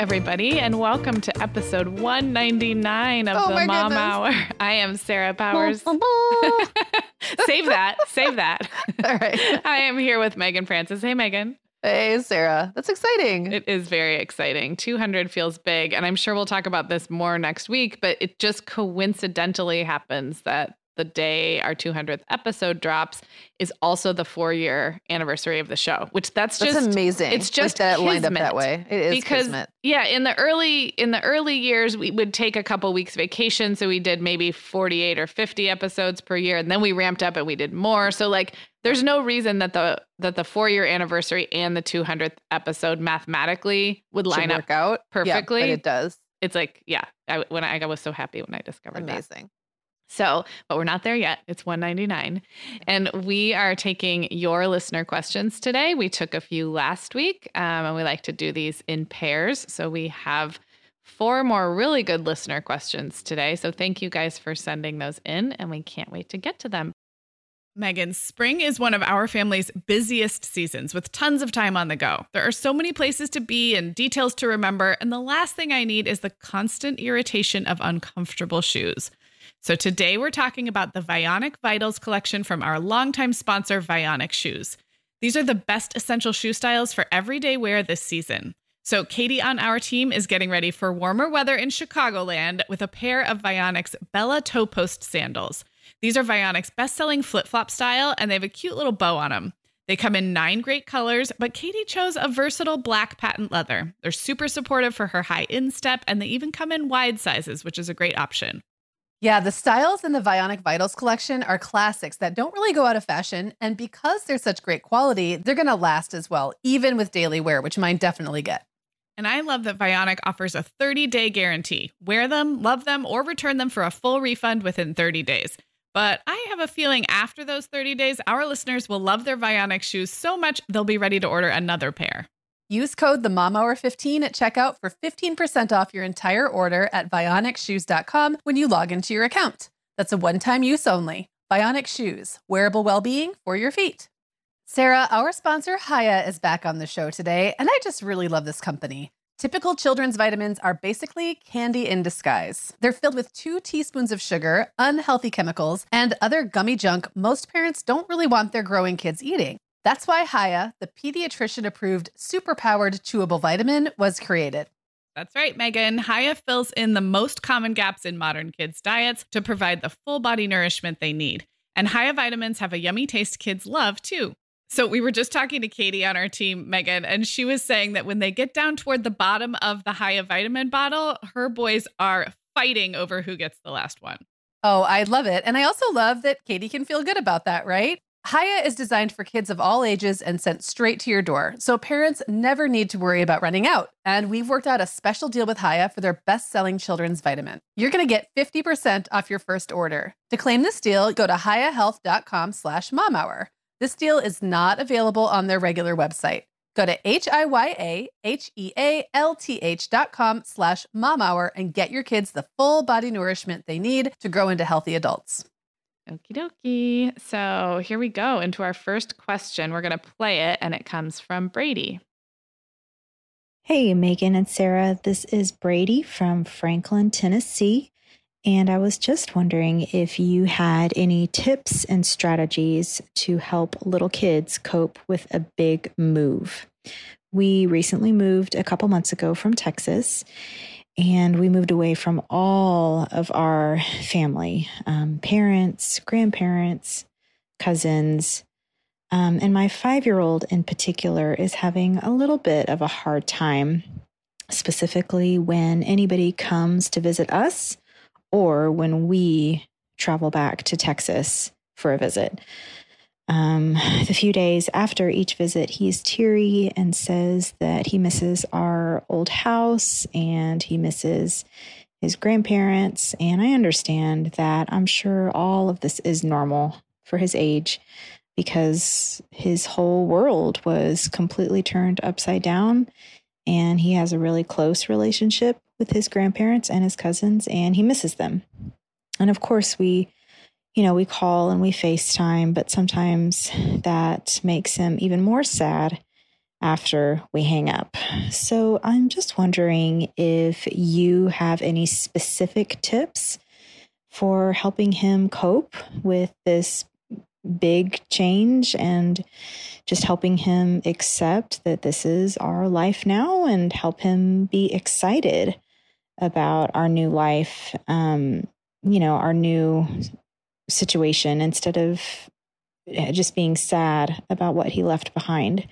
Everybody, and welcome to episode 199 of oh the Mom goodness. Hour. I am Sarah Powers. save that. Save that. All right. I am here with Megan Francis. Hey, Megan. Hey, Sarah. That's exciting. It is very exciting. 200 feels big. And I'm sure we'll talk about this more next week, but it just coincidentally happens that the day our 200th episode drops is also the four year anniversary of the show, which that's, that's just amazing. It's just like that lined up that way. It is because kismet. yeah, in the early in the early years, we would take a couple weeks vacation, so we did maybe 48 or 50 episodes per year, and then we ramped up and we did more. So like, there's no reason that the that the four year anniversary and the 200th episode mathematically would line up out perfectly. Yeah, but it does. It's like yeah, I, when I, I was so happy when I discovered amazing. That. So, but we're not there yet. It's 199. And we are taking your listener questions today. We took a few last week, um, and we like to do these in pairs. So we have four more really good listener questions today. So thank you guys for sending those in, and we can't wait to get to them. Megan, spring is one of our family's busiest seasons with tons of time on the go. There are so many places to be and details to remember, and the last thing I need is the constant irritation of uncomfortable shoes. So today we're talking about the Vionic Vitals collection from our longtime sponsor, Vionic Shoes. These are the best essential shoe styles for everyday wear this season. So Katie on our team is getting ready for warmer weather in Chicagoland with a pair of Vionic's Bella Toe Post sandals. These are Vionic's best-selling flip-flop style, and they have a cute little bow on them. They come in nine great colors, but Katie chose a versatile black patent leather. They're super supportive for her high instep, and they even come in wide sizes, which is a great option. Yeah, the styles in the Vionic Vitals collection are classics that don't really go out of fashion. And because they're such great quality, they're going to last as well, even with daily wear, which mine definitely get. And I love that Vionic offers a 30 day guarantee. Wear them, love them, or return them for a full refund within 30 days. But I have a feeling after those 30 days, our listeners will love their Vionic shoes so much they'll be ready to order another pair. Use code the Mom Hour 15 at checkout for 15% off your entire order at vionicshoes.com when you log into your account. That's a one-time use only. Vionic Shoes, wearable well-being for your feet. Sarah, our sponsor Hiya is back on the show today, and I just really love this company. Typical children's vitamins are basically candy in disguise. They're filled with two teaspoons of sugar, unhealthy chemicals, and other gummy junk most parents don't really want their growing kids eating. That's why Hiya, the pediatrician approved superpowered chewable vitamin, was created. That's right, Megan. Hiya fills in the most common gaps in modern kids' diets to provide the full body nourishment they need. And Hiya vitamins have a yummy taste kids love too. So we were just talking to Katie on our team, Megan, and she was saying that when they get down toward the bottom of the Hiya vitamin bottle, her boys are fighting over who gets the last one. Oh, I love it. And I also love that Katie can feel good about that, right? Hiya is designed for kids of all ages and sent straight to your door, so parents never need to worry about running out. And we've worked out a special deal with Hiya for their best-selling children's vitamin. You're going to get 50% off your first order. To claim this deal, go to hiyahealth.com slash momhour. This deal is not available on their regular website. Go to H-I-Y-A-H-E-A-L-T-H dot com slash mom hour and get your kids the full body nourishment they need to grow into healthy adults. Okie dokie. So here we go into our first question. We're going to play it, and it comes from Brady. Hey, Megan and Sarah. This is Brady from Franklin, Tennessee. And I was just wondering if you had any tips and strategies to help little kids cope with a big move. We recently moved a couple months ago from Texas, and we moved away from all of our family um, parents, grandparents, cousins. Um, and my five year old in particular is having a little bit of a hard time, specifically when anybody comes to visit us or when we travel back to Texas for a visit. Um, the few days after each visit, he's teary and says that he misses our old house and he misses his grandparents. And I understand that I'm sure all of this is normal for his age because his whole world was completely turned upside down. And he has a really close relationship with his grandparents and his cousins, and he misses them. And of course, we, you know, we call and we FaceTime, but sometimes that makes him even more sad after we hang up. So I'm just wondering if you have any specific tips for helping him cope with this big change and just helping him accept that this is our life now and help him be excited about our new life, um, you know, our new situation instead of just being sad about what he left behind.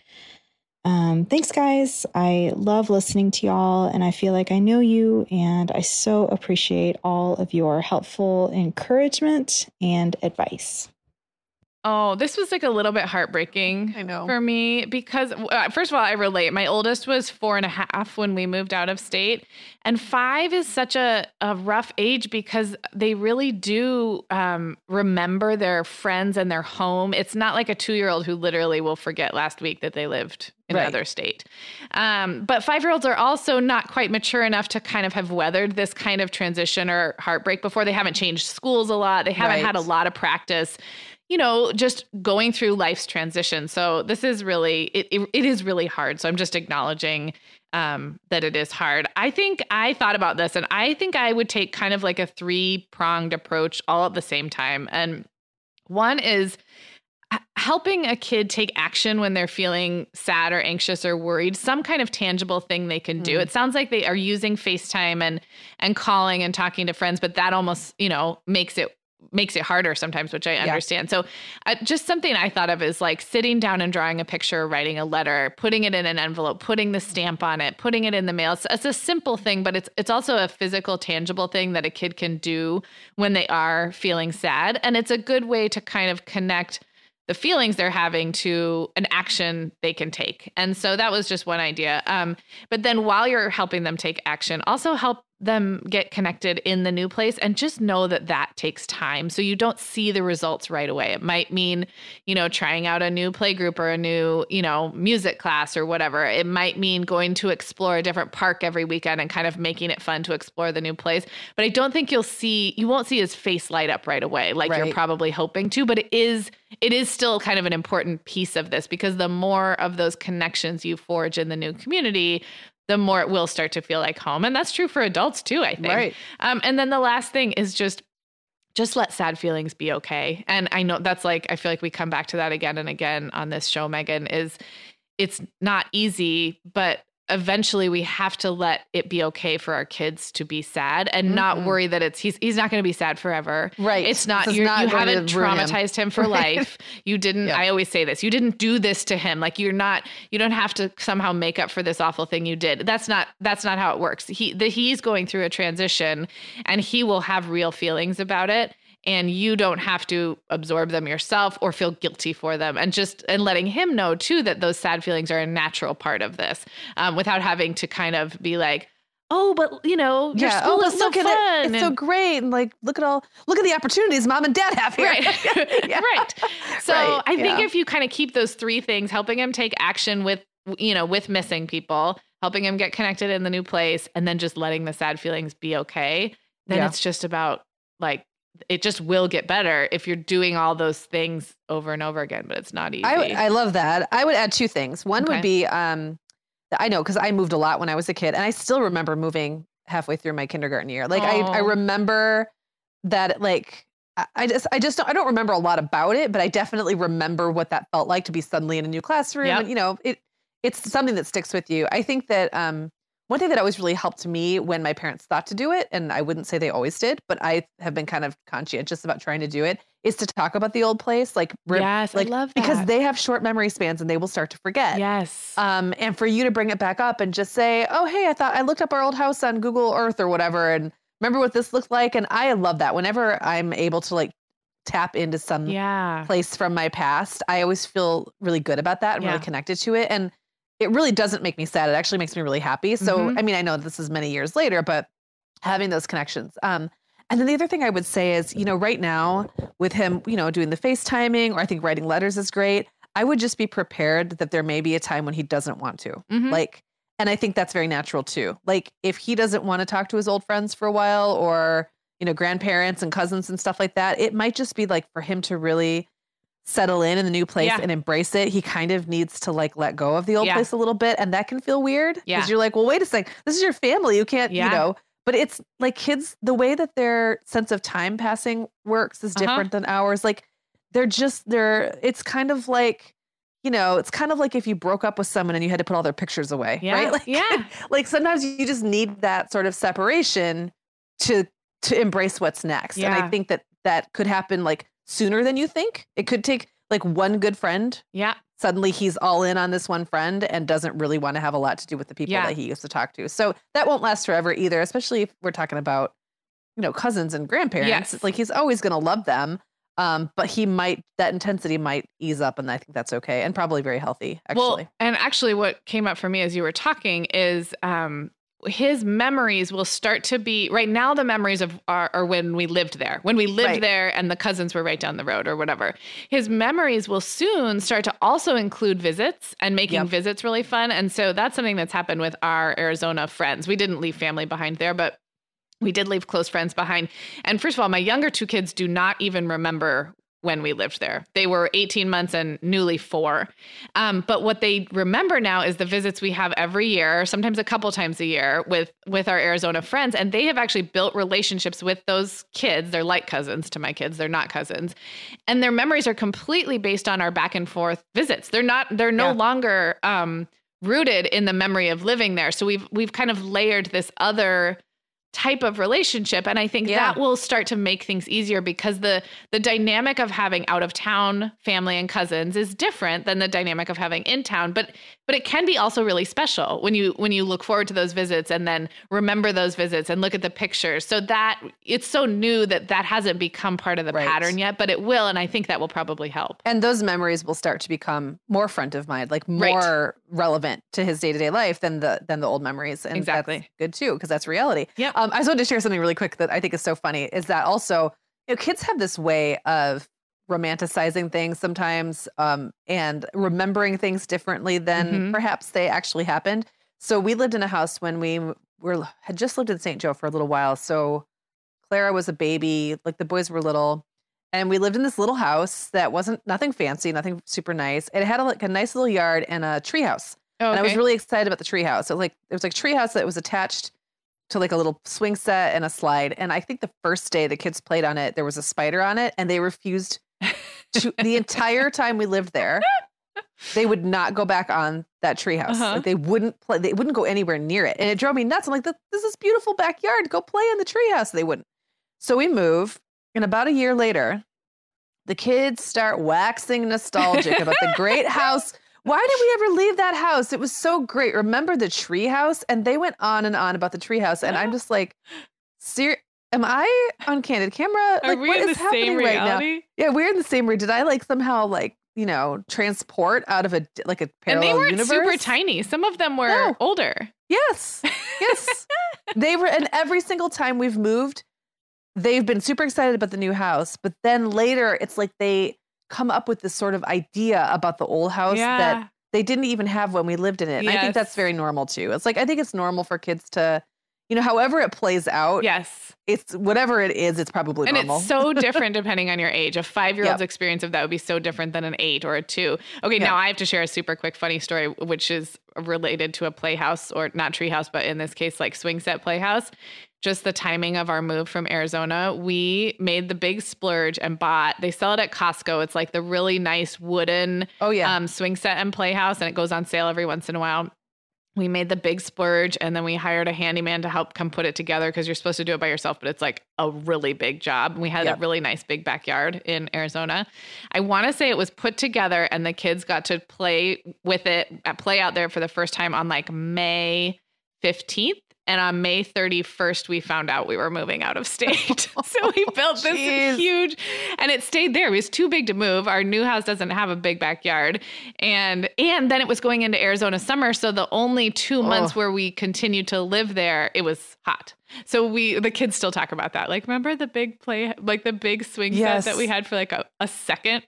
Um, thanks, guys. I love listening to y'all, and I feel like I know you, and I so appreciate all of your helpful encouragement and advice. Oh, this was like a little bit heartbreaking. I know. For me, because uh, first of all, I relate. My oldest was four and a half when we moved out of state. And five is such a, a rough age because they really do um, remember their friends and their home. It's not like a two year old who literally will forget last week that they lived in right. another state. Um, but five year olds are also not quite mature enough to kind of have weathered this kind of transition or heartbreak before. They haven't changed schools a lot, they haven't right. had a lot of practice you know, just going through life's transition. So this is really it, it, it is really hard. So I'm just acknowledging um, that it is hard. I think I thought about this and I think I would take kind of like a three pronged approach all at the same time. And one is helping a kid take action when they're feeling sad or anxious or worried some kind of tangible thing they can do mm. it sounds like they are using facetime and and calling and talking to friends but that almost you know makes it makes it harder sometimes, which I understand. Yeah. So, uh, just something I thought of is like sitting down and drawing a picture, writing a letter, putting it in an envelope, putting the stamp on it, putting it in the mail. It's, it's a simple thing, but it's it's also a physical, tangible thing that a kid can do when they are feeling sad, and it's a good way to kind of connect the feelings they're having to an action they can take. And so that was just one idea. Um, but then while you're helping them take action, also help them get connected in the new place and just know that that takes time. So you don't see the results right away. It might mean you know trying out a new play group or a new you know music class or whatever. It might mean going to explore a different park every weekend and kind of making it fun to explore the new place. But i don't think you'll see you won't see his face light up right away like right. you're probably hoping to but it is it is still kind of an important piece of this because the more of those connections you forge in the new community the more it will start to feel like home. And that's true for adults too, I think. Right. Um, and then the last thing is just just let sad feelings be okay. And I know that's like I feel like we come back to that again and again on this show, Megan, is it's not easy, but eventually we have to let it be okay for our kids to be sad and mm-hmm. not worry that it's he's he's not going to be sad forever. Right. It's not, not you haven't traumatized him. him. for right. life. You didn't yeah. I always say this. You didn't do this to him. Like you're not you don't have to somehow make up for this awful thing you did. That's not that's not how it works. He the, he's going through a transition and he will have real feelings about it and you don't have to absorb them yourself or feel guilty for them and just and letting him know too that those sad feelings are a natural part of this um, without having to kind of be like oh, but you know, your yeah. school oh, is so fun. it. It's so great. And like, look at all, look at the opportunities mom and dad have here. Right. Yeah. right. So Right, I think yeah. if you kind of keep those three things, helping him take action with, you know, with missing people, helping him get connected in the new place, and then just letting the sad feelings be okay, then Yeah. it's just about like, it just will get better if you're doing all those things over and over again, but it's not easy. I, I love that. I would add two things. One Okay. would be, um, I know because I moved a lot when I was a kid, and I still remember moving halfway through my kindergarten year. Like I, I remember that. Like I, just, I just don't, I don't remember a lot about it, but I definitely remember what that felt like to be suddenly in a new classroom. Yep. And you know, it, it's something that sticks with you. I think that um, one thing that always really helped me when my parents thought to do it, and I wouldn't say they always did, but I have been kind of conscientious about trying to do it, is to talk about the old place, like rem- yes, like I love that. because they have short memory spans and they will start to forget. yes. Um, and for you to bring it back up and just say, "Oh, hey, I thought I looked up our old house on Google Earth or whatever, and remember what this looked like." And I love that. Whenever I'm able to like tap into some yeah. place from my past, I always feel really good about that and Yeah. really connected to it. And it really doesn't make me sad. It actually makes me really happy. So, Mhm. I mean, I know this is many years later, but having those connections. Um, and then the other thing I would say is, you know, right now with him, you know, doing the FaceTiming or I think writing letters is great. I would just be prepared that there may be a time when he doesn't want to. Mhm. Like, and I think that's very natural too. Like, if he doesn't want to talk to his old friends for a while or, you know, grandparents and cousins and stuff like that, it might just be like for him to really settle in in the new place Yeah. and embrace it. He kind of needs to like let go of the old Yeah. place a little bit. And that can feel weird because Yeah. you're like, well, wait a second. This is your family. You can't, you know, but it's like kids, the way that their sense of time passing works is Uh-huh. different than ours. Like, they're just, they're, it's kind of like, you know, it's kind of like if you broke up with someone and you had to put all their pictures away, right? Like, yeah. like sometimes you just need that sort of separation to to embrace what's next. And I think that that could happen like sooner than you think. It could take like one good friend. Yeah. Suddenly he's all in on this one friend and doesn't really want to have a lot to do with the people Yeah. that he used to talk to. So that won't last forever either, especially if we're talking about, you know, cousins and grandparents. Yes. Like he's always going to love them. Um, but he might that intensity might ease up, and I think that's okay and probably very healthy. Actually, Well, and actually, what came up for me as you were talking is um, his memories will start to be right now. The memories of are, are when we lived there, when we lived Right. there, and the cousins were right down the road or whatever. His memories will soon start to also include visits and making Yep. visits really fun. And so that's something that's happened with our Arizona friends. We didn't leave family behind there, but we did leave close friends behind. And first of all, my younger two kids do not even remember when we lived there. They were 18 months and newly four. Um, but what they remember now is the visits we have every year, sometimes a couple times a year with with our Arizona friends, and they have actually built relationships with those kids. They're like cousins to my kids. They're not cousins, and their memories are completely based on our back and forth visits. They're not. They're no Yeah. longer um, rooted in the memory of living there. So we've we've kind of layered this other type of relationship and i think Yeah. that will start to make things easier because the the dynamic of having out of town family and cousins is different than the dynamic of having in town but but it can be also really special when you when you look forward to those visits and then remember those visits and look at the pictures so that it's so new that that hasn't become part of the Right. pattern yet but it will and i think that will probably help and those memories will start to become more front of mind like Right. more relevant to his day-to-day life than the than the old memories and Exactly. that's good too because that's reality Yep. Um, i just wanted to share something really quick that i think is so funny is that also you know kids have this way of romanticizing things sometimes um, and remembering things differently than Mhm. perhaps they actually happened so we lived in a house when we were had just lived in st joe for a little while so clara was a baby like the boys were little and we lived in this little house that wasn't nothing fancy, nothing super nice. It had a, like a nice little yard and a tree house. oh, And I was really excited about the tree house. So like it was like a tree house that was attached to like a little swing set and a slide. And I think the first day the kids played on it, there was a spider on it, and they refused to the entire time we lived there. They would not go back on that tree house. Uh-huh. Like they wouldn't play. They wouldn't go anywhere near it, and it drove me nuts. I'm like, this this is beautiful backyard. Go play in the tree house. They wouldn't. So we move, and about a year later, the kids start waxing nostalgic about the great house. Why did we ever leave that house? It was so great. Remember the tree house? And they went on and on about the tree house. And I'm just like, ser- am I on candid camera? are like, we what in is the happening same right now? reality Yeah, we're in the same room. Did I like somehow like, you know, transport out of a like a parallel and they weren't universe? super tiny some of them were No. older Yes. Yes. they were, and every single time we've moved, they've been super excited about the new house. But then later, it's like they come up with this sort of idea about the old house Yeah. that they didn't even have when we lived in it. And I think that's very normal too. It's like I think it's normal for kids to, you know, however it plays out, yes. it's whatever it is, it's probably And normal. it's so different depending on your age. A five year old's Yep. experience of that would be so different than an eight or a two. Okay, Yeah. now I have to share a super quick funny story, which is related to a playhouse or not treehouse, but in this case, like swing set playhouse. Just the timing of our move from Arizona, we made the big splurge and bought. They sell it at Costco. It's like the really nice wooden oh yeah. um, swing set and playhouse, and it goes on sale every once in a while. We made the big splurge and then we hired a handyman to help come put it together because you're supposed to do it by yourself, but it's like a really big job. And we had Yep. a really nice big backyard in Arizona. I want to say it was put together and the kids got to play with it, play out there for the first time on like May 15th. And on May 31st, we found out we were moving out of state. so we oh, built this Jeez. huge, and it stayed there. It was too big to move. Our new house doesn't have a big backyard, and and then it was going into Arizona summer. So the only two months Oh. where we continued to live there, it was hot. So we the kids still talk about that. Like, remember the big play, like the big swing Yes. set that we had for like a, a second.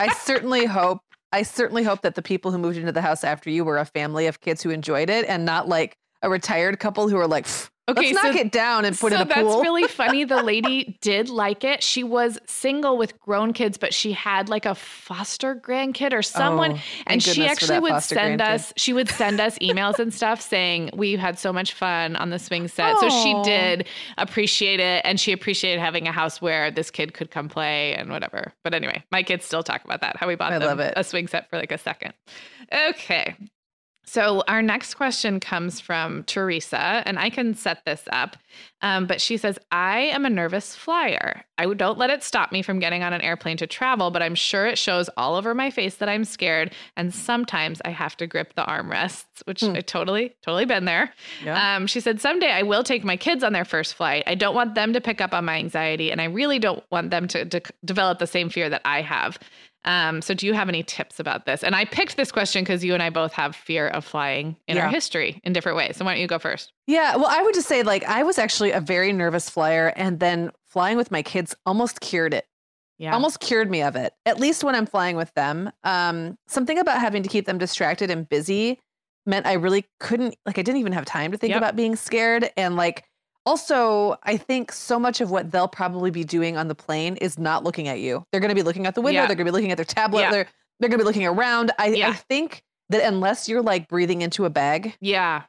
I certainly hope. I certainly hope that the people who moved into the house after you were a family of kids who enjoyed it, and not like a retired couple who are like, Okay, let's knock so- it down and put so in a that's pool. That's really funny. The lady did like it. She was single with grown kids, but she had like a foster grandkid or someone. Oh, and she actually would send grandkid. us, she would send us emails and stuff saying, We had so much fun on the swing set. So she did appreciate it. And she appreciated having a house where this kid could come play and whatever. But anyway, my kids still talk about that, how we bought I them a swing set for like a second. Okay. So our next question comes from Teresa, and I can set this up. Um, but she says, I am a nervous flyer. I don't let it stop me from getting on an airplane to travel, but I'm sure it shows all over my face that I'm scared. And sometimes I have to grip the armrests, which Hmm. I totally, totally been there. Yeah. Um, she said, Someday I will take my kids on their first flight. I don't want them to pick up on my anxiety, and I really don't want them to, to develop the same fear that I have. Um, so, do you have any tips about this? And I picked this question because you and I both have fear of flying in our history in different ways. So, why don't you go first? Yeah, well, I would just say like I was actually a very nervous flyer, and then flying with my kids almost cured it. Yeah. Almost cured me of it. At least when I'm flying with them. Um, something about having to keep them distracted and busy meant I really couldn't like I didn't even have time to think Yep. about being scared. And like also, I think so much of what they'll probably be doing on the plane is not looking at you. They're going to be looking out the window. Yeah. They're going to be looking at their tablet. Yeah. They're they're going to be looking around. I, I think that unless you're like breathing into a bag, Yeah.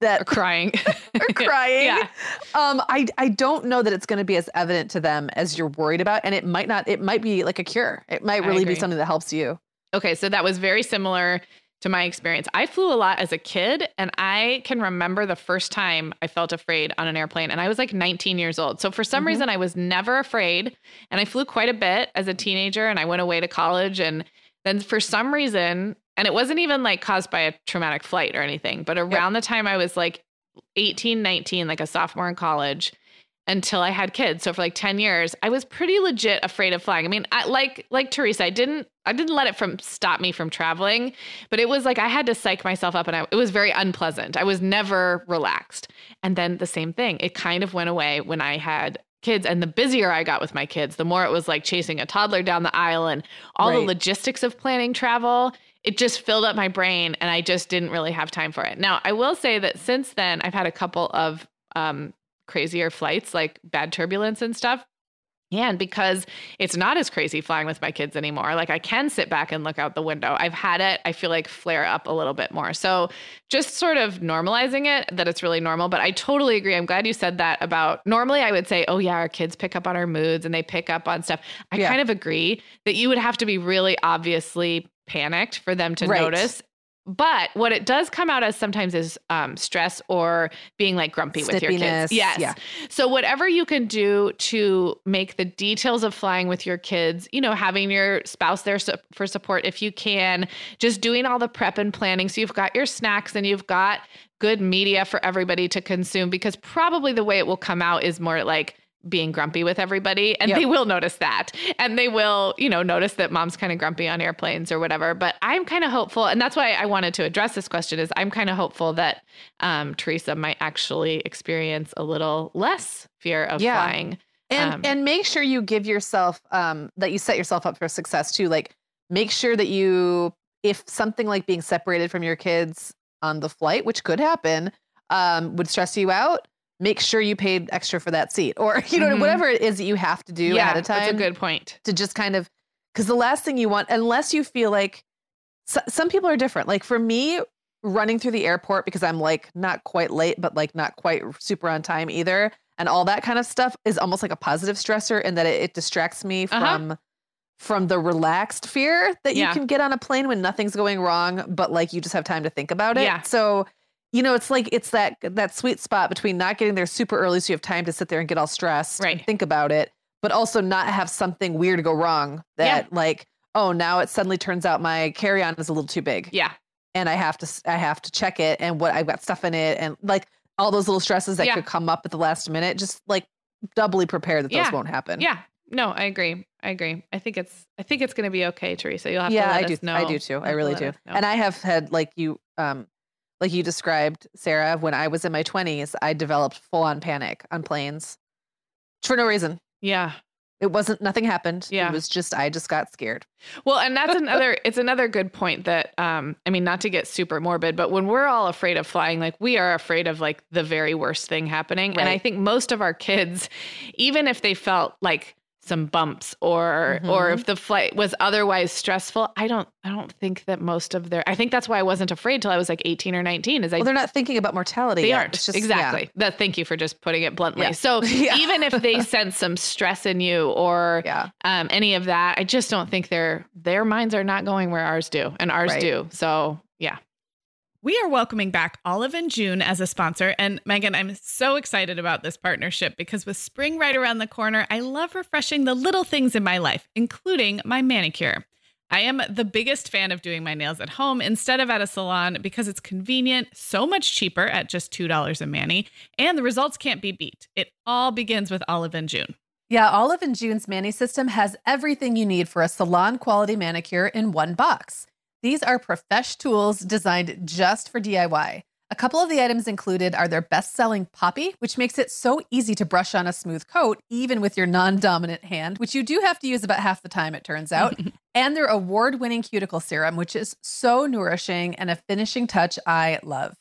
that Or crying. or crying. Yeah. Um, I I don't know that it's going to be as evident to them as you're worried about, and it might not. It might be like a cure. It might really be something that helps you. Okay, so that was very similar to my experience. I flew a lot as a kid, and I can remember the first time I felt afraid on an airplane, and I was like 19 years old. So for some Mhm. reason, I was never afraid, and I flew quite a bit as a teenager, and I went away to college, and then for some reason, and it wasn't even like caused by a traumatic flight or anything, but around the time I was like 18, 19, like a sophomore in college, until I had kids. So for like 10 years, I was pretty legit afraid of flying. I mean, I like like Teresa, I didn't I didn't let it from stop me from traveling, but it was like I had to psych myself up and I, it was very unpleasant. I was never relaxed. And then the same thing. It kind of went away when I had kids and the busier I got with my kids, the more it was like chasing a toddler down the aisle and all the logistics of planning travel. It just filled up my brain and I just didn't really have time for it. Now, I will say that since then I've had a couple of um crazier flights like bad turbulence and stuff. And because it's not as crazy flying with my kids anymore, like I can sit back and look out the window. I've had it, I feel like flare up a little bit more. So just sort of normalizing it that it's really normal. But I totally agree. I'm glad you said that about normally I would say, oh, yeah, our kids pick up on our moods and they pick up on stuff. I Yeah. kind of agree that you would have to be really obviously panicked for them to Right. notice. But what it does come out as sometimes is um, stress or being like grumpy with your kids. Yes. yeah. So whatever you can do to make the details of flying with your kids, you know, having your spouse there su- for support if you can, just doing all the prep and planning. So you've got your snacks and you've got good media for everybody to consume because probably the way it will come out is more like being grumpy with everybody and Yep. they will notice that and they will you know notice that mom's kind of grumpy on airplanes or whatever but i'm kind of hopeful and that's why i wanted to address this question is i'm kind of hopeful that um, teresa might actually experience a little less fear of Yeah. flying and Um, and make sure you give yourself um that you set yourself up for success too like make sure that you if something like being separated from your kids on the flight which could happen um would stress you out make sure you paid extra for that seat or you know Mhm. whatever it is that you have to do yeah ahead of time that's a good point to just kind of because the last thing you want unless you feel like so, some people are different like for me running through the airport because i'm like not quite late but like not quite super on time either and all that kind of stuff is almost like a positive stressor in that it, it distracts me Uh-huh. from from the relaxed fear that you can get on a plane when nothing's going wrong but like you just have time to think about it Yeah. so you know it's like it's that that sweet spot between not getting there super early so you have time to sit there and get all stressed and Right. think about it but also not have something weird go wrong that like oh now it suddenly turns out my carry-on is a little too big. Yeah. And i have to i have to check it and what i've got stuff in it and like all those little stresses that Yeah. could come up at the last minute just like doubly prepare that those won't happen. Yeah. No i agree. I agree. I think it's i think it's going to be okay teresa. You'll have yeah to let i do us know. i do too. I really do. and i have had like you um like you described sarah when i was in my 20s i developed full-on panic on planes for no reason. Yeah. It wasn't nothing happened. Yeah. it was just i just got scared. Well, and that's another it's another good point that um I mean not to get super morbid, but when we're all afraid of flying, like we are afraid of like the very worst thing happening. And I think most of our kids even if they felt like some bumps or or Mhm. if the flight was otherwise stressful, I don't I don't think that most of their I think that's why I wasn't afraid till I was like 18 or 19 is I well they're not thinking about mortality they yet. aren't It's just- yeah. exactly. That thank you for just putting it bluntly. Yeah. So Yeah. even if they sense some stress in you or yeah um, any of that. I just don't think their their minds are not going where ours do, and ours Right. do. So yeah, We are welcoming back Olive and June as a sponsor. And Megan, I'm so excited about this partnership because with spring right around the corner, I love refreshing the little things in my life, including my manicure. I am the biggest fan of doing my nails at home instead of at a salon because it's convenient, so much cheaper at just $2 a mani, and the results can't be beat. It all begins with Olive and June. Yeah, Olive and June's Mani system has everything you need for a salon quality manicure in one box. These are profesh tools designed just for DIY. A couple of the items included are their best selling Poppy, which makes it so easy to brush on a smooth coat, even with your non dominant hand, which you do have to use about half the time, it turns out, and their award winning cuticle serum, which is so nourishing and a finishing touch I love.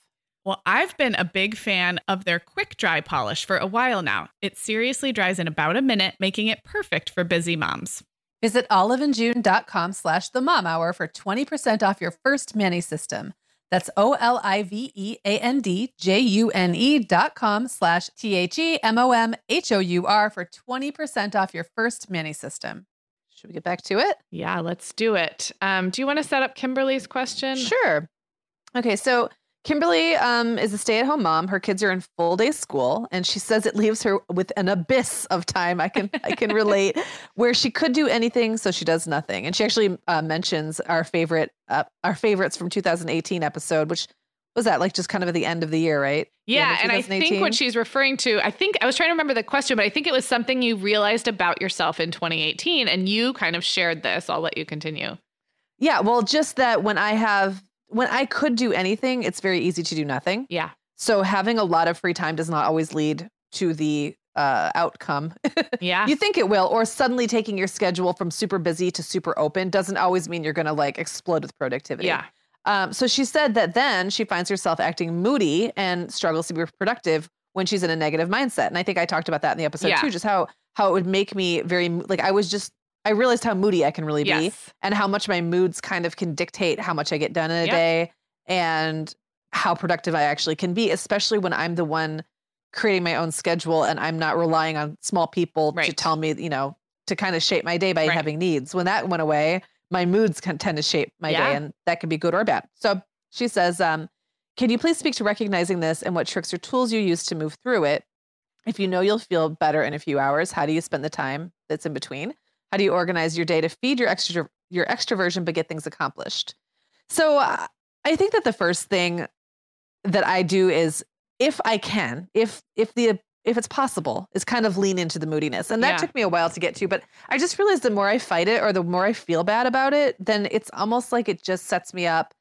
Well, I've been a big fan of their quick dry polish for a while now. It seriously dries in about a minute, making it perfect for busy moms. Visit oliveandjune.com slash the mom hour for 20% off your first Mani system. That's O L I V E A N D J U N E dot com slash T H E M O M H O U R for 20% off your first Mani system. should we get back to it yeah, let's do it. Um, do you want to set up Kimberly's question? Sure. Okay, so Kimberly um, is a stay-at-home mom. Her kids are in full day school, and she says it leaves her with an abyss of time. I can I can relate where she could do anything, so she does nothing. And she actually uh, mentions our favorite uh, our favorites from 2018 episode, which was that like just kind of at the end of the year, right? Yeah, and I think what she's referring to, I think I was trying to remember the question, but I think it was something you realized about yourself in 2018, and you kind of shared this. I'll let you continue. yeah, well, just that when I have when I could do anything, it's very easy to do nothing. Yeah, So having a lot of free time does not always lead to the uh, outcome. Yeah, you think it will or suddenly taking your schedule from super busy to super open doesn't always mean you're going to like explode with productivity. Yeah, um, so she said that then she finds herself acting moody and struggles to be productive when she's in a negative mindset. And i think i talked about that in the episode Yeah. too just how how it would make me very like i was just i realized how moody i can really be yes, and how much my moods kind of can dictate how much i get done in a Yep. day and how productive i actually can be especially when i'm the one creating my own schedule and i'm not relying on small people to tell me you know to kind of shape my day by Right. having needs when that went away my moods can tend to shape my Yeah. day and that can be good or bad so she says um, can you please speak to recognizing this and what tricks or tools you use to move through it if you know you'll feel better in a few hours how do you spend the time that's in between how do you organize your day to feed your extra your extroversion but get things accomplished so uh, i think that the first thing that i do is if i can if if the if it's possible, is kind of lean into the moodiness. And that Yeah. took me a while to get to, but I just realized the more I fight it or the more I feel bad about it, then it's almost like it just sets me up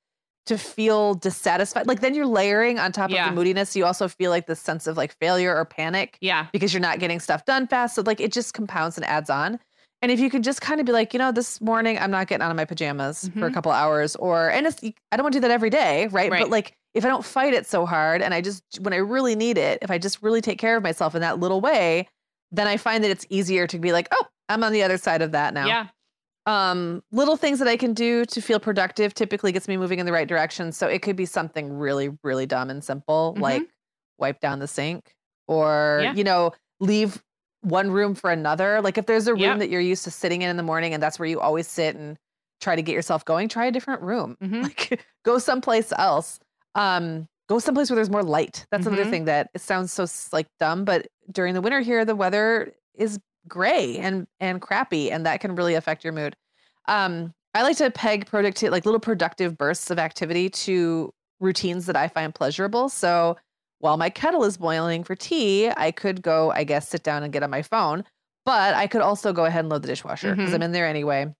to feel dissatisfied. Like then you're layering on top Yeah. of the moodiness, you also feel like this sense of like failure or panic Yeah. because you're not getting stuff done fast. So like it just compounds and adds on. And if you could just kind of be like, you know, this morning I'm not getting out of my pajamas for a Mhm. couple hours, or and it's I don't want to do that every day, right? Right. But like if I don't fight it so hard, and I just when I really need it, if I just really take care of myself in that little way, then I find that it's easier to be like, oh, I'm on the other side of that now. Yeah. Um, little things that I can do to feel productive typically gets me moving in the right direction. So it could be something really, really dumb and simple, Mhm. like wipe down the sink or, Yeah. you know, leave one room for another. Like if there's a room Yep. that you're used to sitting in in the morning and that's where you always sit and try to get yourself going, try a different room. Mhm. Like go someplace else. Um, go someplace where there's more light. That's another Mhm. thing that it sounds so like dumb, but during the winter here, the weather is gray and and crappy, and that can really affect your mood. Um, I like to peg productive, like little productive bursts of activity to routines that I find pleasurable. So while my kettle is boiling for tea, I could go, I guess, sit down and get on my phone, but I could also go ahead and load the dishwasher because Mhm. I'm in there anyway.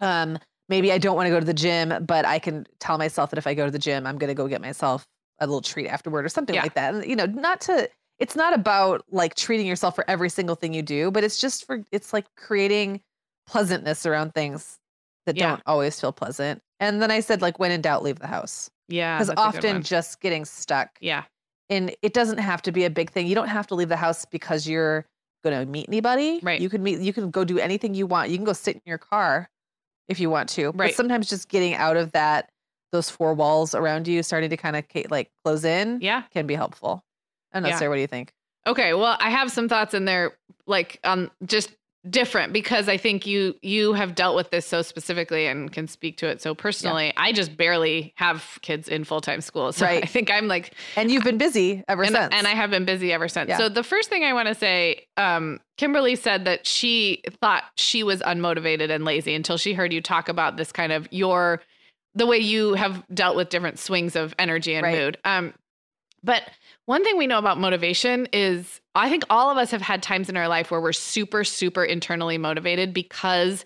Um, maybe I don't want to go to the gym, but I can tell myself that if I go to the gym, I'm going to go get myself a little treat afterward or something Yeah. like that. And, you know, not to, it's not about like treating yourself for every single thing you do, but it's just for, it's like creating pleasantness around things that Yeah. don't always feel pleasant. And then I said, like, when in doubt, leave the house. Yeah. Because that's a good often just getting stuck Yeah. And it doesn't have to be a big thing. You don't have to leave the house because you're going to meet anybody. Right. You can meet. You can go do anything you want. You can go sit in your car if you want to. Right. But sometimes just getting out of that, those four walls around you, starting to kind of like close in, Yeah. can be helpful. I don't know, Yeah. Sarah. What do you think? Okay, well, I have some thoughts in there, like um, just different because I think you you have dealt with this so specifically and can speak to it so personally. I just barely have kids in full time school, so Right. I think I'm like, And you've been busy ever and, since. and I have been busy ever since. Yeah. So the first thing I want to say, um, Kimberly said that she thought she was unmotivated and lazy until she heard you talk about this kind of your the way you have dealt with different swings of energy and Right. mood. Um, but one thing we know about motivation is I think all of us have had times in our life where we're super, super internally motivated because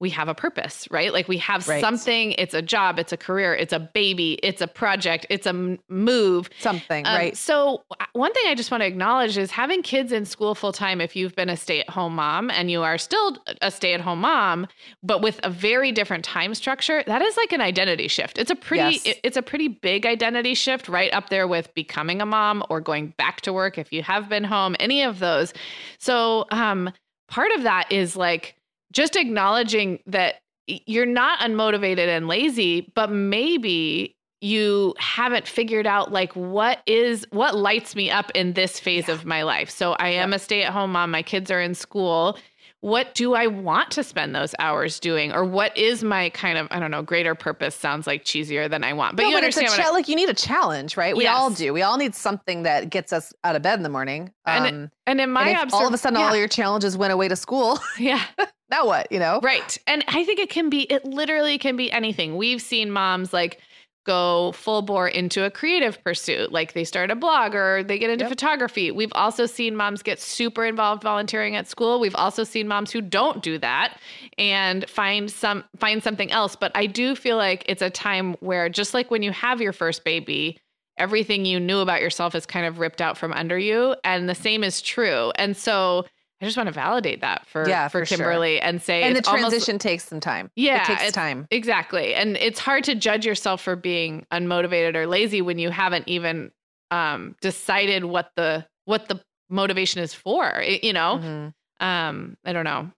we have a purpose, right? Like we have Right. something, it's a job, it's a career, it's a baby, it's a project, it's a move. something Um, right. So, uh, one thing I just want to acknowledge is having kids in school full time, if you've been a stay at home mom and you are still a stay at home mom, but with a very different time structure, that is like an identity shift. It's a pretty, Yes. it- it's a pretty big identity shift right up there with becoming a mom or going back to work if you have been home, any of those. So, um, part of that is like just acknowledging that you're not unmotivated and lazy, but maybe you haven't figured out like what is what lights me up in this phase of my life. So I am a stay-at-home mom, my kids are in school. What do I want to spend those hours doing or what is my kind of I don't know, greater purpose sounds like cheesier than I want. But no, you but it's a understand what cha- I, like you need a challenge, right? We all do. We all need something that gets us out of bed in the morning. And Um, and in my and observ- all of a sudden yeah, all your challenges went away to school, yeah. now what? You know? Right. And I think it can be, it literally can be anything. We've seen moms like go full bore into a creative pursuit, like they start a blog or they get into Yep. photography. We've also seen moms get super involved volunteering at school. We've also seen moms who don't do that and find some find something else. But I do feel like it's a time where just like when you have your first baby, everything you knew about yourself is kind of ripped out from under you. And the same is true. And so I just want to validate that for, Yeah, for for sure. Kimberly and say And the it's almost- transition takes some time. Yeah, it takes time. Exactly. And it's hard to judge yourself for being unmotivated or lazy when you haven't even um, decided what the what the motivation is for. You know, Mhm. um, I don't know.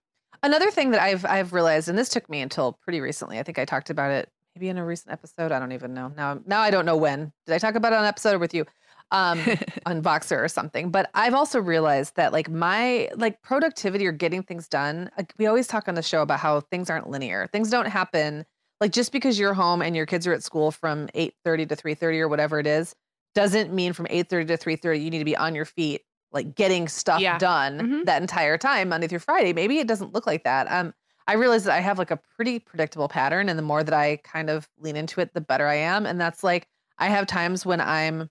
Another thing that I've I've realized, and this took me until pretty recently. I think I talked about it maybe in a recent episode. I don't even know now. Now I don't know when. Did I talk about it on an episode or with you? Um, on Voxer or something. But I've also realized that like my like productivity or getting things done. Like we always talk on the show about how things aren't linear. Things don't happen like just because you're home and your kids are at school from 8:30 to 3:30 or whatever it is doesn't mean from 8:30 to 3:30 you need to be on your feet like getting stuff Yeah. done Mhm. that entire time Monday through Friday. Maybe it doesn't look like that. Um I realize that I have like a pretty predictable pattern and the more that I kind of lean into it the better I am and that's like I have times when I'm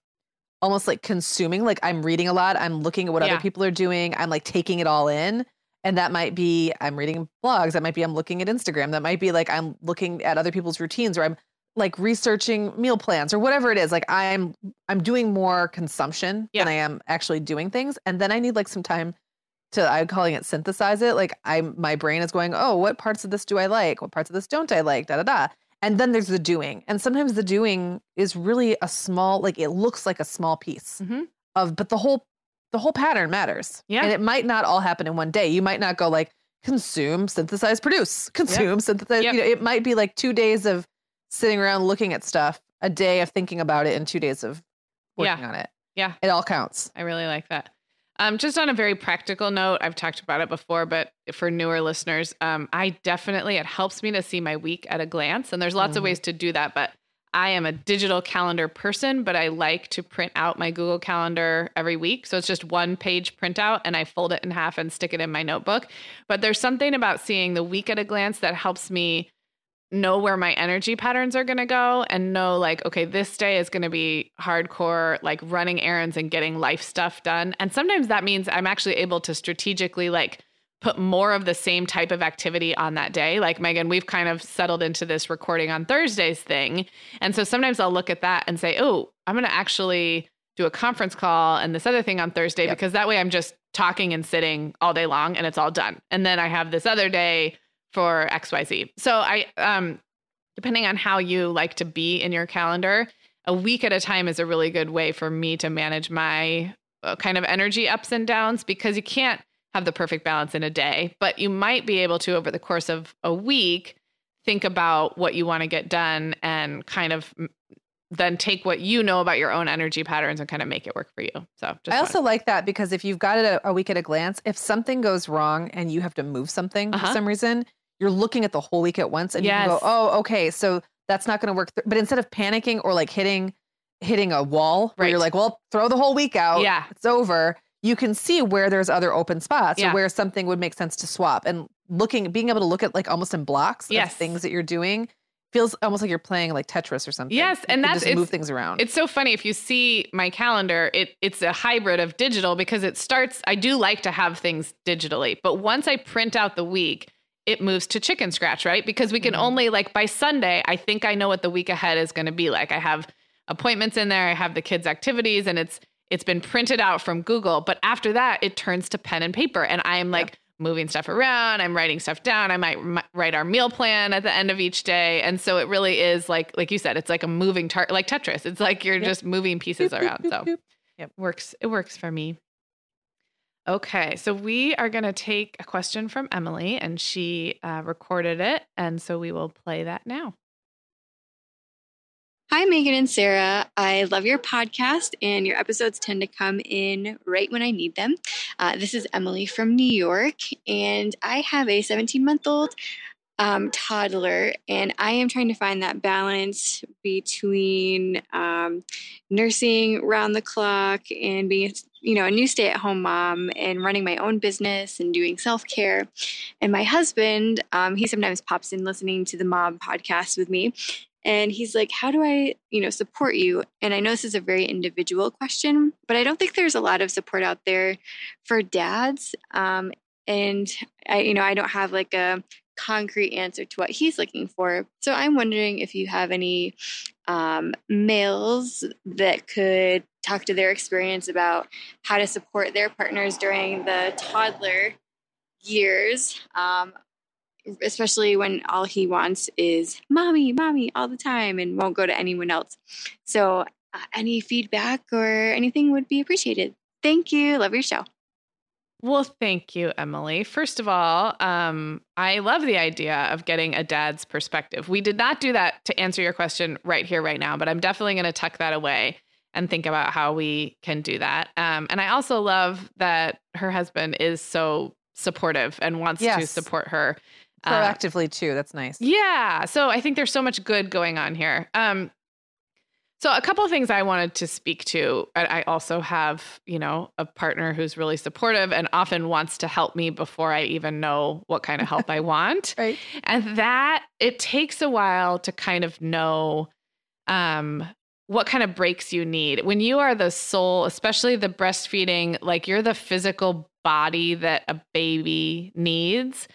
almost like consuming. Like I'm reading a lot. I'm looking at what Yeah. other people are doing. I'm like taking it all in. And that might be I'm reading blogs. That might be I'm looking at Instagram. That might be like I'm looking at other people's routines or I'm like researching meal plans or whatever it is. Like I'm I'm doing more consumption Yeah. than I am actually doing things. And then I need like some time to I'm calling it synthesize it. Like I'm my brain is going, oh, what parts of this do I like? What parts of this don't I like? Da da da. And then there's the doing. And sometimes the doing is really a small, like it looks like a small piece Mhm. of, but the whole the whole pattern matters. Yeah. And it might not all happen in one day. You might not go like consume, synthesize, produce, consume, synthesize. Yep. You know, it might be like two days of sitting around looking at stuff, a day of thinking about it, and two days of working on it. Yeah. It all counts. I really like that. Um, just on a very practical note, I've talked about it before, but for newer listeners, um, I definitely, it helps me to see my week at a glance. And there's lots of Mhm. ways to do that, but I am a digital calendar person, but I like to print out my Google Calendar every week. So it's just one page printout and I fold it in half and stick it in my notebook. But there's something about seeing the week at a glance that helps me know where my energy patterns are going to go and know like okay this day is going to be hardcore like running errands and getting life stuff done. And sometimes that means i'm actually able to strategically like put more of the same type of activity on that day. Like meagan we've kind of settled into this recording on thursdays thing. And so sometimes i'll look at that and say oh i'm going to actually do a conference call and this other thing on thursday Yep. because that way i'm just talking and sitting all day long and it's all done. And then i have this other day for XYZ. So I um depending on how you like to be in your calendar, a week at a time is a really good way for me to manage my uh, kind of energy ups and downs because you can't have the perfect balance in a day, but you might be able to over the course of a week think about what you want to get done and kind of then take what you know about your own energy patterns and kind of make it work for you. So just I wanted- also like that because if you've got it a, a week at a glance, if something goes wrong and you have to move something Uh-huh. for some reason, you're looking at the whole week at once and you can go, oh, okay, so that's not going to work. Th-. But instead of panicking or like hitting hitting a wall where you're like, well, throw the whole week out. Yeah. It's over. You can see where there's other open spots Yeah. or where something would make sense to swap. And looking, being able to look at like almost in blocks Yes. of things that you're doing feels almost like you're playing like Tetris or something. Yes, and can that's- just move things around. It's so funny if you see my calendar, it it's a hybrid of digital because it starts I do like to have things digitally, but once I print out the week, it moves to chicken scratch, right? Because we can Mhm. only like by Sunday, I think I know what the week ahead is going to be like. I have appointments in there, I have the kids activities and it's it's been printed out from Google, but after that it turns to pen and paper and I am like moving stuff around, I'm writing stuff down, I might m- write our meal plan at the end of each day. And so it really is like like you said, it's like a moving tar- like Tetris. It's like you're Yep. just moving pieces boop, around. boop, So boop. it works. It works for me. Okay, so we are going to take a question from Emily, and she uh, recorded it, and so we will play that now. Hi, Meagan and Sarah. I love your podcast, and your episodes tend to come in right when I need them. Uh, this is Emily from New York, and I have a 17 month old um, toddler, and I am trying to find that balance between um, nursing round the clock and being, you know, a new stay at home mom and running my own business and doing self care. And my husband, um, he sometimes pops in listening to the Mom podcast with me and he's like how do i you know support you? And i know this is a very individual question but i don't think there's a lot of support out there for dads um, and i you know i don't have like a concrete answer to what he's looking for. So i'm wondering if you have any um, males that could talk to their experience about how to support their partners during the toddler years um, especially when all he wants is mommy, mommy all the time and won't go to anyone else. So, uh, any feedback or anything would be appreciated. Thank you. Love your show. Well, thank you, Emily. First of all, um, I love the idea of getting a dad's perspective. We did not do that to answer your question right here, right now, but I'm definitely going to tuck that away and think about how we can do that. Um, and I also love that her husband is so supportive and wants to support her. Uh, Proactively too. That's nice. yeah. So I think there's so much good going on here. Um, so a couple of things I wanted to speak to. I I also have, you know, a partner who's really supportive and often wants to help me before I even know what kind of help I want. Right. And that it takes a while to kind of know um what kind of breaks you need. When you are the sole, especially the breastfeeding, like you're the physical body that a baby needs.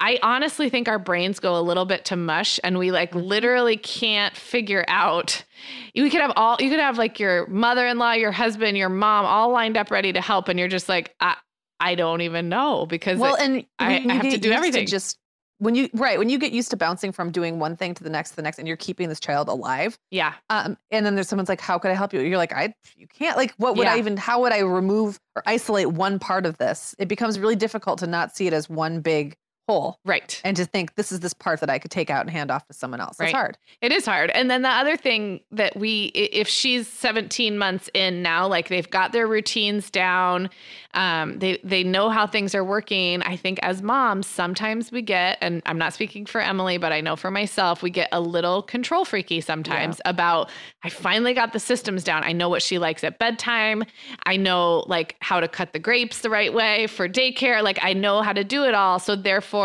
I honestly think our brains go a little bit to mush and we like Mm-hmm. literally can't figure out. We could have all, you could have like your mother in law, your husband, your mom all lined up ready to help. And you're just like, I, I don't even know because well, it- and I- I have to do everything. just when you right when you get used to bouncing from doing one thing to the next to the next, and you're keeping this child alive. yeah, Um, and then there's someone's like, "How could I help you?" You're like, "I, you can't. Like, what would I even? How would I remove or isolate one part of this? It becomes really difficult to not see it as one big whole right. and to think this is this part that I could take out and hand off to someone else. It's hard. It is hard. And then the other thing that we, if she's 17 months in now, like they've got their routines down, um, they they know how things are working. I think as moms, sometimes we get, and I'm not speaking for Emily, but I know for myself, we get a little control freaky sometimes about. I finally got the systems down. I know what she likes at bedtime. I know like how to cut the grapes the right way for daycare. Like I know how to do it all. So therefore,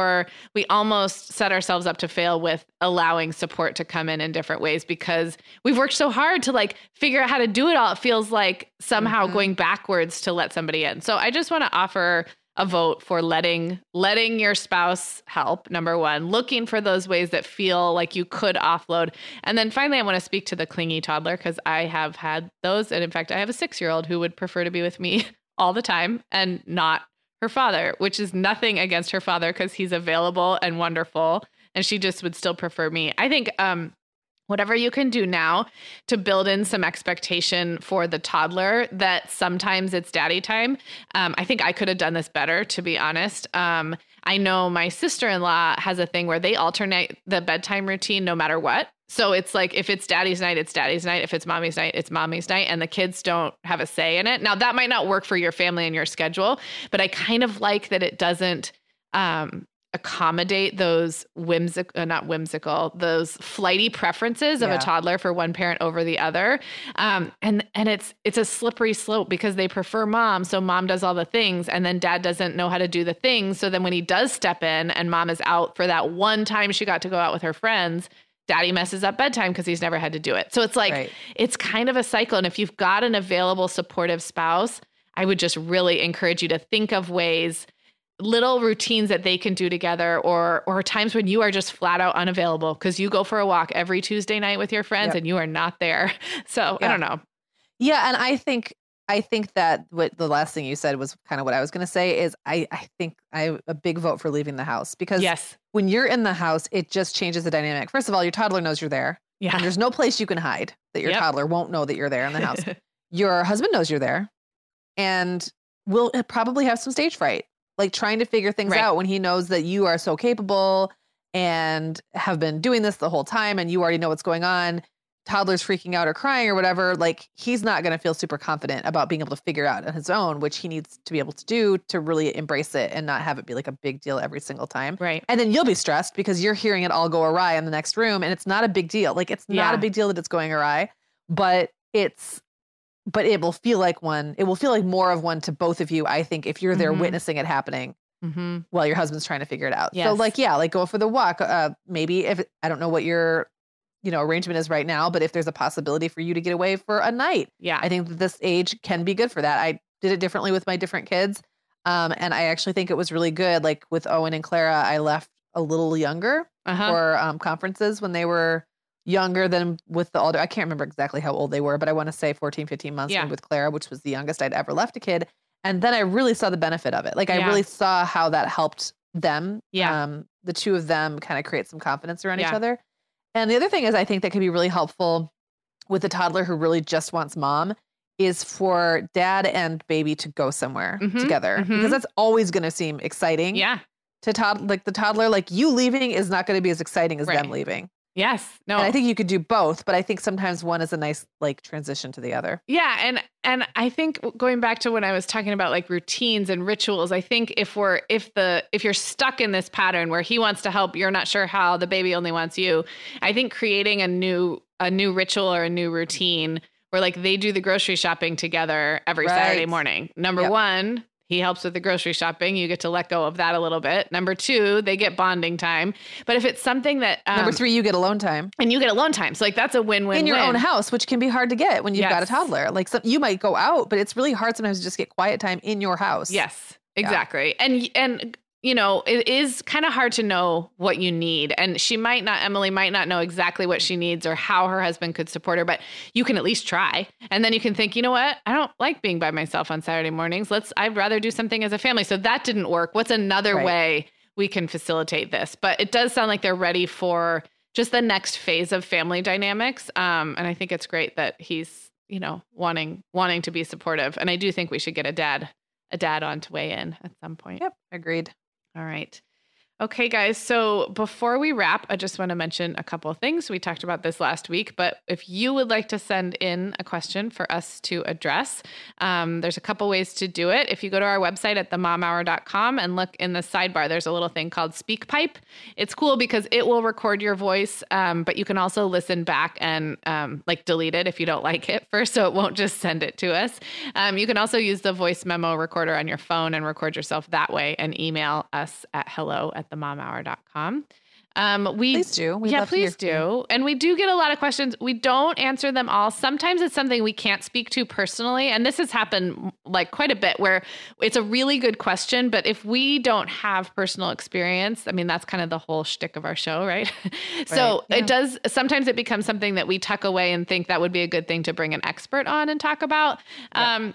we almost set ourselves up to fail with allowing support to come in in different ways because we've worked so hard to like figure out how to do it all. It feels like somehow Mhm. going backwards to let somebody in. So I just want to offer a vote for letting letting your spouse help number 1 looking for those ways that feel like you could offload and then finally I want to speak to the clingy toddler cuz I have had those and in fact I have a 6-year-old who would prefer to be with me all the time and not her father which is nothing against her father cuz he's available and wonderful and she just would still prefer me I think um whatever you can do now to build in some expectation for the toddler that sometimes it's daddy time. Um, I think I could have done this better, to be honest. Um, I know my sister in law has a thing where they alternate the bedtime routine no matter what. So it's like if it's daddy's night, it's daddy's night. If it's mommy's night, it's mommy's night. And the kids don't have a say in it. Now, that might not work for your family and your schedule, but I kind of like that it doesn't um, accommodate those whimsical, uh, not whimsical, those flighty preferences of Yeah. a toddler for one parent over the other. Um, and and it's it's a slippery slope because they prefer mom, so mom does all the things, and then dad doesn't know how to do the things. So then when he does step in and mom is out for that one time she got to go out with her friends. Daddy messes up bedtime because he's never had to do it. So it's like, Right. it's kind of a cycle. And if you've got an available supportive spouse, I would just really encourage you to think of ways little routines that they can do together or or times when you are just flat out unavailable because you go for a walk every Tuesday night with your friends Yep. and you are not there. So I don't know. Yeah, and I think I think that what the last thing you said was kind of what I was going to say is I I think I a big vote for leaving the house because Yes. when you're in the house, it just changes the dynamic. First of all, your toddler knows you're there. Yeah. And there's no place you can hide that your Yep. toddler won't know that you're there in the house. your husband knows you're there and will uh, probably have some stage fright, like trying to figure things Right. out when he knows that you are so capable and have been doing this the whole time and you already know what's going on. Toddler's freaking out or crying or whatever, like he's not going to feel super confident about being able to figure out on his own, which he needs to be able to do to really embrace it and not have it be like a big deal every single time. right. And then you'll be stressed because you're hearing it all go awry in the next room. And it's not a big deal. Like it's not Yeah. a big deal that it's going awry, but it's, but it will feel like one, it will feel like more of one to both of you, I think, if you're there Mhm. witnessing it happening hmm while your husband's trying to figure it out. So like, yeah, like go for the walk. Uh, maybe if, I don't know what your, you know, arrangement is right now, but if there's a possibility for you to get away for a night, Yeah. I think that this age can be good for that. I did it differently with my different kids. Um, and I actually think it was really good. Like with Owen and Clara, I left a little younger uh-huh. for um, conferences when they were younger than with the older. I can't remember exactly how old they were, but I want to say 14, 15 months Yeah. with Clara, which was the youngest I'd ever left a kid. And then I really saw the benefit of it. Like I Yeah. really saw how that helped them. Yeah. Um, the two of them kind of create some confidence around each other. And the other thing is I think that could be really helpful with a toddler who really just wants mom is for dad and baby to go somewhere Mhm, together mhm. because that's always going to seem exciting yeah. to tod like the toddler like you leaving is not going to be as exciting as them leaving Yes. No. and i think you could do both but i think sometimes one is a nice like transition to the other Yeah, and and I think going back to when I was talking about like routines and rituals, I think if we're if the if you're stuck in this pattern where he wants to help, you're not sure how, the baby only wants you. I think creating a new a new ritual or a new routine where like they do the grocery shopping together every Saturday morning. Number Yep. 1, he helps with the grocery shopping. You get to let go of that a little bit. Number two, they get bonding time. But if it's something that um, Number three, you get alone time and you get alone time, so like that's a win-win in your win. own house, which can be hard to get when you've got a toddler. Like some, you might go out, but it's really hard sometimes to just get quiet time in your house. Yes, exactly. And and you know, it is kind of hard to know what you need. And she might not Emily might not know exactly what she needs or how her husband could support her, but you can at least try. And then you can think, you know what? I don't like being by myself on Saturday mornings. Let's I'd rather do something as a family. So that didn't work. What's another Right. way we can facilitate this? But it does sound like they're ready for just the next phase of family dynamics. Um, and I think it's great that he's, you know, wanting wanting to be supportive. And I do think we should get a dad a dad on to weigh in at some point. Yep. Agreed. All right. Okay, guys. So before we wrap, I just want to mention a couple of things. We talked about this last week, but if you would like to send in a question for us to address, um, there's a couple ways to do it. If you go to our website at themomhour.com and look in the sidebar, there's a little thing called SpeakPipe. It's cool because it will record your voice, um, but you can also listen back and um, like delete it if you don't like it first, so it won't just send it to us. Um, you can also use the voice memo recorder on your phone and record yourself that way and email us at hello at themomhour.com. Um, we Please do. We'd yeah, love to hear please do. And we do get a lot of questions. We don't answer them all. Sometimes it's something we can't speak to personally. And this has happened like quite a bit where it's a really good question, but if we don't have personal experience, I mean, that's kind of the whole shtick of our show, right? so Yeah. it does, sometimes it becomes something that we tuck away and think that would be a good thing to bring an expert on and talk about. Um,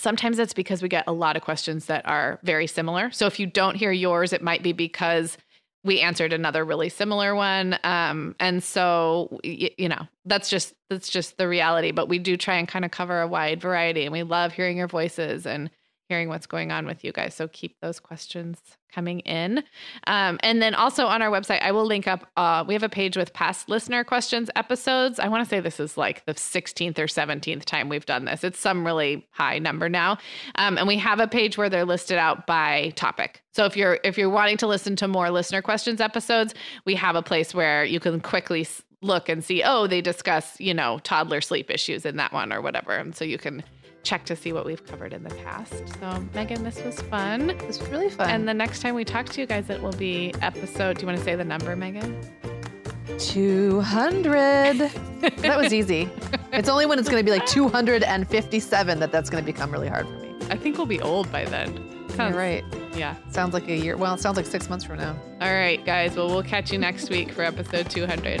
Sometimes it's because we get a lot of questions that are very similar. So if you don't hear yours, it might be because we answered another really similar one. Um, and so you know, that's just that's just the reality. But we do try and kind of cover a wide variety, and we love hearing your voices and hearing what's going on with you guys. So keep those questions coming in. Um, and then also on our website, I will link up. Uh, we have a page with past listener questions episodes. I want to say this is like the 16th or 17th time we've done this. It's some really high number now. Um, and we have a page where they're listed out by topic. So if you're if you're wanting to listen to more listener questions episodes, we have a place where you can quickly look and see. Oh, they discuss you know toddler sleep issues in that one or whatever, and so you can check to see what we've covered in the past. So Meagan, this was fun. This was really fun. And the next time we talk to you guys, it will be episode. Do you want to say the number, Meagan? 200. that was easy. It's only when it's going to be like 257 that that's going to become really hard for me. I think we'll be old by then. Sounds You're right. Yeah. Sounds like a year. Well, it sounds like six months from now. All right, guys. Well, we'll catch you next week for episode 200.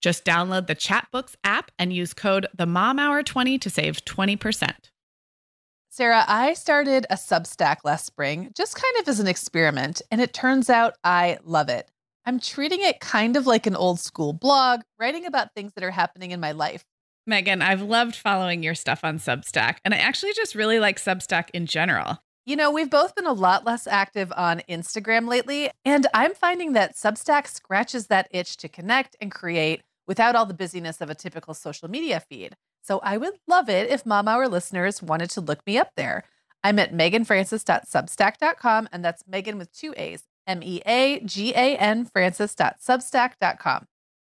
Just download the Chatbooks app and use code the Mom Hour 20 to save 20%. Sarah, I started a Substack last spring, just kind of as an experiment, and it turns out I love it. I'm treating it kind of like an old school blog, writing about things that are happening in my life. Meagan, I've loved following your stuff on Substack, and I actually just really like Substack in general. You know, we've both been a lot less active on Instagram lately, and I'm finding that Substack scratches that itch to connect and create without all the busyness of a typical social media feed. So I would love it if Mom Hour listeners wanted to look me up there. I'm at meaganfrancis.substack.com, and that's Meagan with two A's, M E A G A N Francis.substack.com.